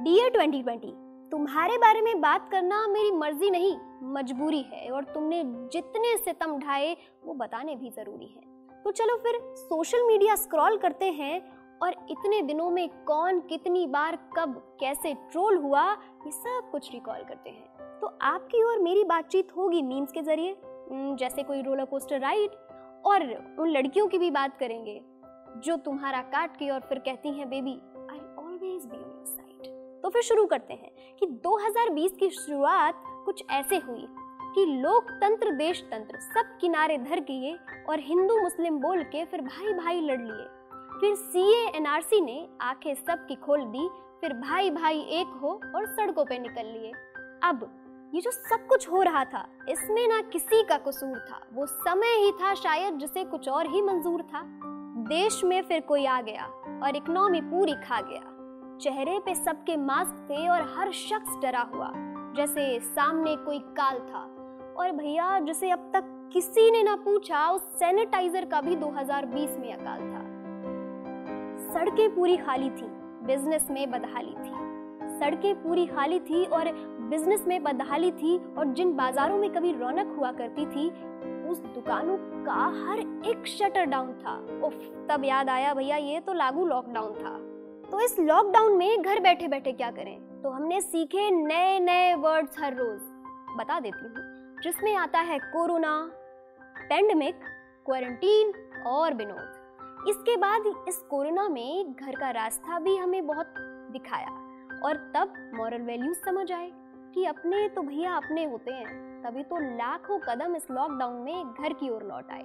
Dear 2020 तुम्हारे बारे में बात करना मेरी मर्ज़ी नहीं, मजबूरी है और तुमने जितने सितम ढाए, वो बताने भी ज़रूरी है। तो चलो फिर सोशल मीडिया स्क्रॉल करते हैं और इतने दिनों में कौन कितनी बार कब, कैसे ट्रोल हुआ, ये सब कुछ रिकॉल करते हैं। तो आपकी और मेरी बातचीत होगी मीम्स के ज़रिए जैसे कोई रोलर कोस्टर राइड और उन लड़कियों की भी बात करेंगे, जो तुम्हारा काट के और फिर कहती हैं baby I always be your side फिर शुरू करते हैं कि 2020 की शुरुआत कुछ ऐसे हुई कि लोकतंत्र देश तंत्र सब किनारे धर किए और हिंदू, मुस्लिम बोल के फिर भाई भाई लड़ लिए। फिर सी एनआरसी ने आँखें सबकी खोल दी, फिर भाई भाई एक हो और सड़कों पे निकल लिए। अब ये जो सब कुछ हो रहा था, इसमें ना किसी का कसूर था। वो समय ही था शायद जिसे कुछ और ही मंजूर था। देश में फिर कोई आ गया और इकोनॉमी पूरी खा गया। चेहरे पे सबके मास्क थे और हर शख्स डरा हुआ, जैसे सामने कोई काल था। और भैया, जिसे अब तक किसी ने ना पूछा, उस सैनिटाइजर का भी 2020 में अकाल था। सड़कें पूरी खाली थी, बिज़नेस में बदहाली थी। सड़कें पूरी खाली थी और बिज़नेस में बदहाली थी और जिन बाजारों में कभी रौनक हुआ करती थी, उस दुकानों का हर एक शटर डाउन था। उफ, तब याद आया भैया, ये तो लागू लॉकडाउन था। तो इस लॉकडाउन में घर बैठे बैठे क्या करें? तो हमने सीखे नए नए वर्ड्स हर रोज। बता देती हूँ, जिसमें आता है कोरोना पेंडेमिक क्वारंटीन और विनोद। इसके बाद इस कोरोना में घर का रास्ता भी हमें बहुत दिखाया और तब मॉरल वैल्यूज़ समझ आए कि अपने तो भैया अपने होते हैं, तभी तो लाखों कदम इस लॉकडाउन में घर की ओर लौट आए।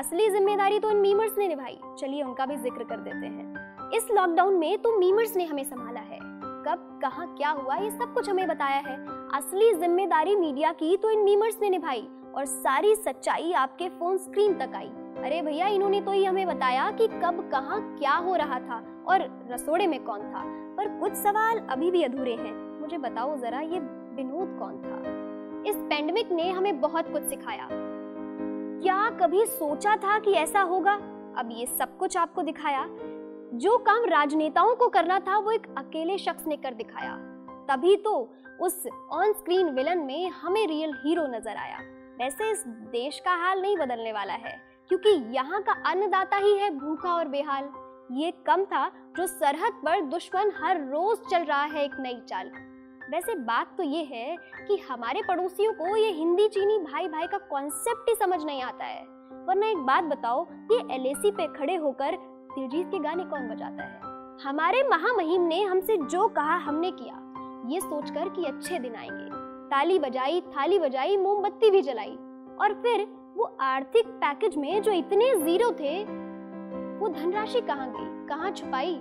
असली ज़िम्मेदारी तो इन मीमर्स ने निभाई। चलिए उनका भी ज़िक्र कर देते हैं। इस लॉकडाउन में तो मीमर्स ने हमें संभाला है। कब, कहाँ, क्या हुआ, ये सब कुछ हमें बताया है। असली ज़िम्मेदारी मीडिया की तो इन मीमर्स ने निभाई और सारी सच्चाई आपके फ़ोन स्क्रीन तक आई। अरे भैया, इन्होंने तो ही हमें बताया कि कब, कहाँ, क्या हो रहा था और रसोड़े में कौन था। पर कुछ सवाल अभी भी अधूरे हैं। मुझे बताओ जरा, ये विनोद कौन था? इस पेंडेमिक ने हमें बहुत कुछ सिखाया। क्या कभी सोचा था कि ऐसा होगा? अब ये सब कुछ आपको दिखाया। जो काम राजनेताओं को करना था, वो एक अकेले शख्स ने कर दिखाया। तभी तो उस ऑन स्क्रीन विलन में हमें रियल हीरो नज़र आया। वैसे इस देश का हाल नहीं बदलने वाला है, क्योंकि यहाँ का अन्नदाता ही है भूखा और बेहाल। ये कम था जो सरहद पर दुश्मन हर रोज चल रहा है एक नई चाल। वैसे बात तो ये है कि हमारे पड़ोसियों को ये हिंदी चीनी भाई भाई का कॉन्सेप्ट ही समझ नहीं आता है। वरना एक बात बताओ, ये एल पे खड़े होकर दिलजीत के गाने कौन बजाता है? हमारे महामहिम ने हमसे जो कहा, हमने किया। ये सोचकर कि अच्छे दिन आएँगे। ताली बजाई, थाली बजाई, मोमबत्ती भी जलाई। और फिर वो आर्थिक पैकेज में जो इतने ज़ीरो थे, वो धनराशि कहाँ गई? कहाँ छुपाई?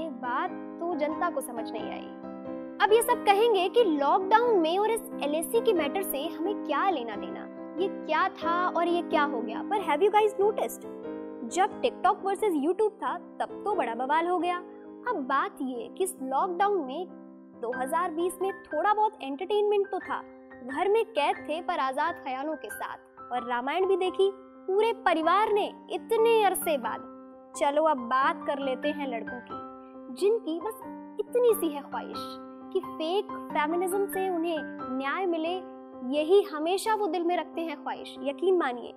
ये बात तो जनता को समझ नहीं आई। अब ये सब कहेंगे कि लॉकडाउन में और इस एल के मैटर से हमें क्या लेना देना? ये क्या था और ये क्या हो गया? पर हैव यू गाइस नोटिस्ड जब टिकटॉक वर्सेस यूट्यूब था, तब तो बड़ा बवाल हो गया। अब बात ये कि इस लॉकडाउन में 2020 में थोड़ा बहुत एंटरटेनमेंट तो था। घर में कैद थे पर आज़ाद ख्यालों के साथ। और रामायण भी देखी, पूरे परिवार ने इतने अरसे बाद। चलो अब बात कर लेते हैं लड़कों की, जिनकी बस इतनी सी है ख्वाहिश कि फेक फेमिनिज्म से उन्हें न्याय मिले, यही हमेशा वो दिल में रखते हैं ख्वाहिश। यकीन मानिए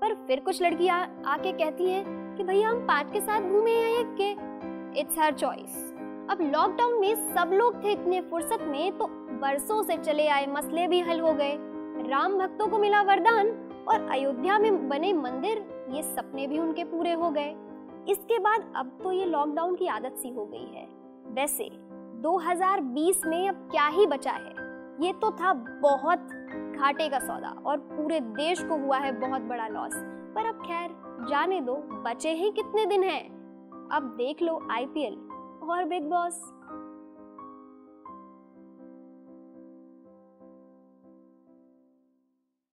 पर फिर कुछ लड़कियाँ आके कहती हैं कि भैया हम पार्ट के साथ घूमे या एक के? इट्स हर चॉइस अब लॉकडाउन में सब लोग थे इतने फुर्सत में तो बरसों से चले आए, मसले भी हल हो गए। राम भक्तों को मिला वरदान और अयोध्या में बने मंदिर, ये सपने भी उनके पूरे हो गए। इसके बाद अब तो ये लॉकडाउन की आदत सी हो गई है। वैसे 2020 में अब क्या ही बचा है? ये तो था बहुत घाटे का सौदा और पूरे देश को हुआ है बहुत बड़ा लॉस पर अब खैर, जाने दो, बचे ही कितने दिन हैं? अब देख लो आईपीएल और बिग बॉस